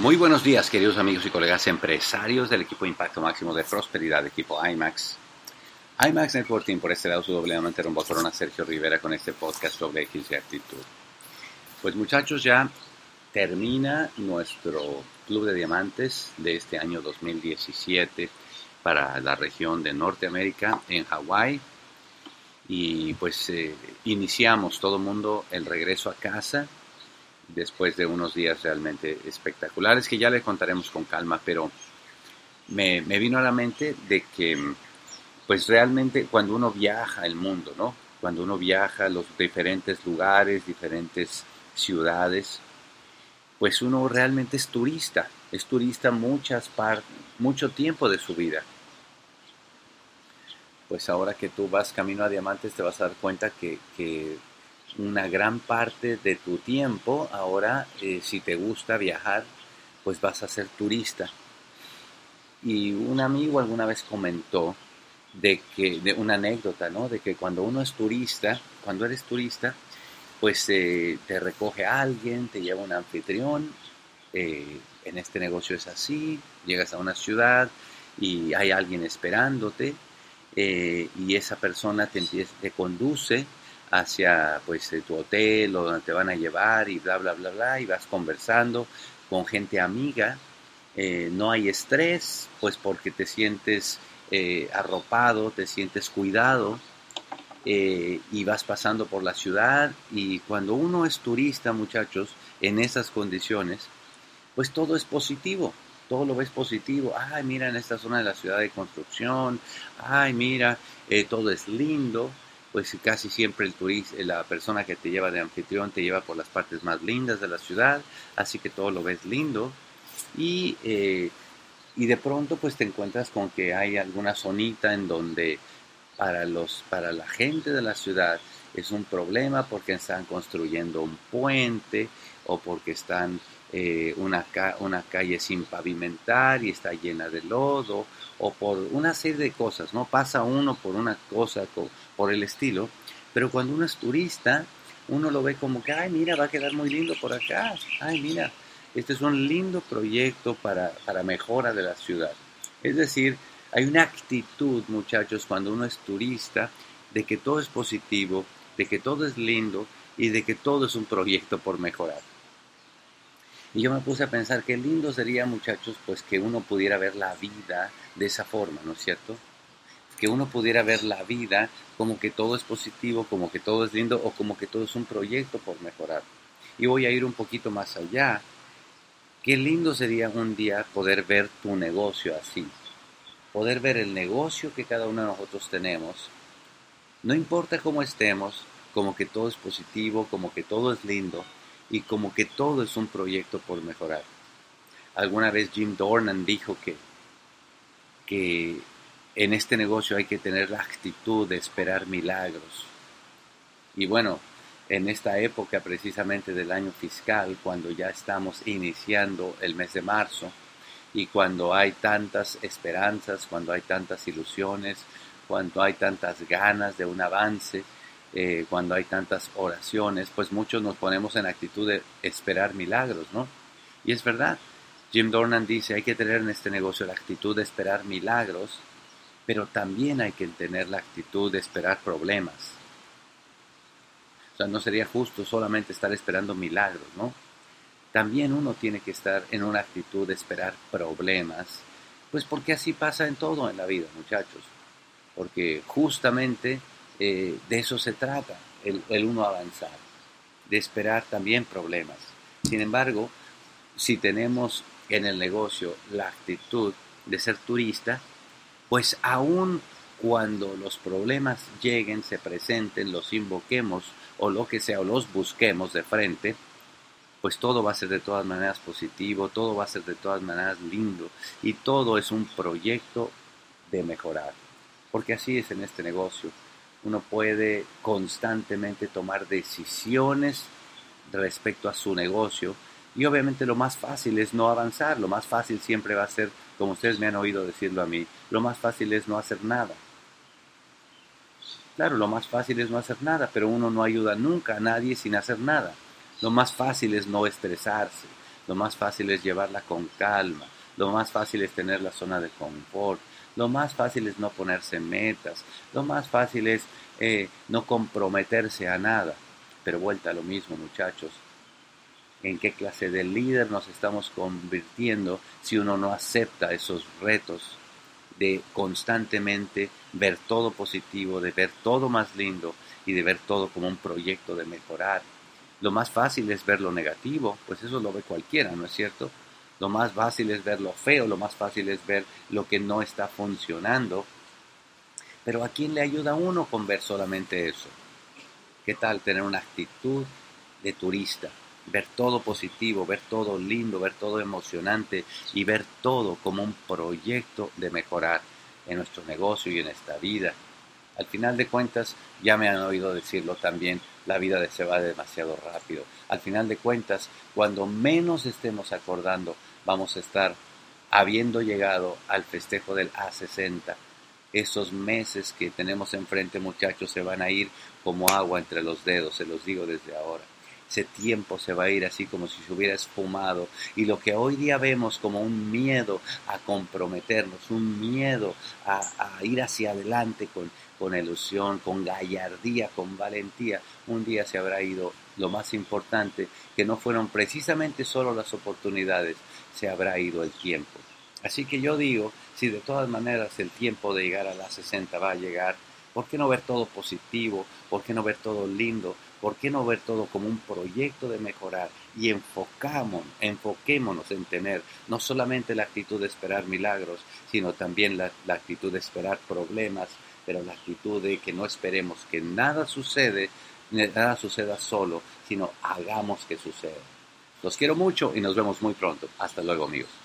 Muy buenos días, queridos amigos y colegas empresarios del equipo Impacto Máximo de Prosperidad, equipo IMAX. IMAX Networking, por este lado, su doble amante Rombo Corona, Sergio Rivera, con este podcast sobre X de actitud. Pues muchachos, ya termina nuestro Club de Diamantes de este año 2017 para la región de Norteamérica en Hawái. Y pues eh, iniciamos todo el mundo el regreso a casa después de unos días realmente espectaculares que ya le contaremos con calma, pero me, vino a la mente de que pues realmente cuando uno viaja el mundo, ¿no? Cuando uno viaja a los diferentes lugares, diferentes ciudades, pues uno realmente es turista, es turista muchas partes, mucho tiempo de su vida. Pues ahora que tú vas camino a Diamantes te vas a dar cuenta que una gran parte de tu tiempo. Ahora, eh, si te gusta viajar, pues vas a ser turista. Y un amigo alguna vez comentó de que, de una anécdota, ¿no? De que cuando uno es turista, cuando eres turista, pues eh, te recoge alguien, te lleva un anfitrión. Eh, en este negocio es así, llegas a una ciudad y hay alguien esperándote y esa persona te, te conduce hacia pues eh, tu hotel o donde te van a llevar y bla bla bla bla y vas conversando con gente amiga eh, no hay estrés pues porque te sientes eh, arropado te sientes cuidado y vas pasando por la ciudad y cuando uno es turista muchachos en esas condiciones pues todo es positivo todo lo ves positivo. Ay, mira, en esta zona de la ciudad de construcción. Ay, mira, todo es lindo pues casi siempre el turista, la persona que te lleva de anfitrión te lleva por las partes más lindas de la ciudad, así que todo lo ves lindo. Y, eh, y de pronto pues te encuentras con que hay alguna zonita en donde para, los, para la gente de la ciudad es un problema porque están construyendo un puente o porque están eh, una, una calle sin pavimentar y está llena de lodo, o por una serie de cosas, ¿no? Pasa uno por una cosa, por el estilo, pero cuando uno es turista, uno lo ve como que, ay, mira, va a quedar muy lindo por acá, ay, mira, este es un lindo proyecto para, para mejora de la ciudad. Es decir, hay una actitud, muchachos, cuando uno es turista, de que todo es positivo, de que todo es lindo y de que todo es un proyecto por mejorar. Y yo me puse a pensar qué lindo sería, muchachos, pues que uno pudiera ver la vida de esa forma, ¿no es cierto? Que uno pudiera ver la vida como que todo es positivo, como que todo es lindo o como que todo es un proyecto por mejorar. Y voy a ir un poquito más allá. Qué lindo sería un día poder ver tu negocio así. Poder ver el negocio que cada uno de nosotros tenemos. No importa cómo estemos, como que todo es positivo, como que todo es lindo y como que todo es un proyecto por mejorar. Alguna vez Jim Dornan dijo que, que en este negocio hay que tener la actitud de esperar milagros. Y bueno, en esta época precisamente del año fiscal, cuando ya estamos iniciando el mes de marzo y cuando hay tantas esperanzas, cuando hay tantas ilusiones, cuando hay tantas ganas de un avance, eh, cuando hay tantas oraciones, pues muchos nos ponemos en actitud de esperar milagros, ¿no? Y es verdad. Jim Dornan dice, hay que tener en este negocio la actitud de esperar milagros, pero también hay que tener la actitud de esperar problemas. O sea, no sería justo solamente estar esperando milagros, ¿no? También uno tiene que estar en una actitud de esperar problemas, pues porque así pasa en todo en la vida, muchachos. Porque justamente eh, de eso se trata, el, el uno avanzar, de esperar también problemas. Sin embargo, si tenemos en el negocio la actitud de ser turista, pues aún cuando los problemas lleguen, se presenten, los invoquemos o lo que sea, o los busquemos de frente, pues todo va a ser de todas maneras positivo, todo va a ser de todas maneras lindo y todo es un proyecto de mejorar. Porque así es en este negocio uno puede constantemente tomar decisiones respecto a su negocio y obviamente lo más fácil es no avanzar, lo más fácil siempre va a ser, como ustedes me han oído decirlo a mí, lo más fácil es no hacer nada. Claro, lo más fácil es no hacer nada, pero uno no ayuda nunca a nadie sin hacer nada. Lo más fácil es no estresarse. lo más fácil es llevarla con calma, lo más fácil es tener la zona de confort, lo más fácil es no ponerse metas, lo más fácil es eh, no comprometerse a nada. Pero vuelta a lo mismo, muchachos. ¿En qué clase de líder nos estamos convirtiendo si uno no acepta esos retos de constantemente ver todo positivo, de ver todo más lindo y de ver todo como un proyecto de mejorar? Lo más fácil es ver lo negativo, pues eso lo ve cualquiera, ¿no es cierto? Lo más fácil es ver lo feo, lo más fácil es ver lo que no está funcionando. Pero ¿a quién le ayuda uno con ver solamente eso? ¿Qué tal tener una actitud de turista? Ver todo positivo, ver todo lindo, ver todo emocionante y ver todo como un proyecto de mejorar en nuestro negocio y en esta vida. Al final de cuentas, ya me han oído decirlo también, la vida se va demasiado rápido. Al final de cuentas, cuando menos estemos acordando, vamos a estar habiendo llegado al festejo del A60. Esos meses que tenemos enfrente, muchachos, se van a ir como agua entre los dedos, se los digo desde ahora ese tiempo se va a ir así como si se hubiera esfumado. Y lo que hoy día vemos como un miedo a comprometernos, un miedo a, ir hacia adelante con, con ilusión, con gallardía, con valentía, un día se habrá ido lo más importante, que no fueron precisamente solo las oportunidades, se habrá ido el tiempo. Así que yo digo, si de todas maneras el tiempo de llegar a las 60 va a llegar, ¿por qué no ver todo positivo? ¿Por qué no ver todo lindo? ¿Por qué no ver todo como un proyecto de mejorar y enfocamos, enfoquémonos en tener no solamente la actitud de esperar milagros, sino también la, actitud de esperar problemas, pero la actitud de que no esperemos que nada sucede, nada suceda solo, sino hagamos que suceda. Los quiero mucho y nos vemos muy pronto. Hasta luego amigos.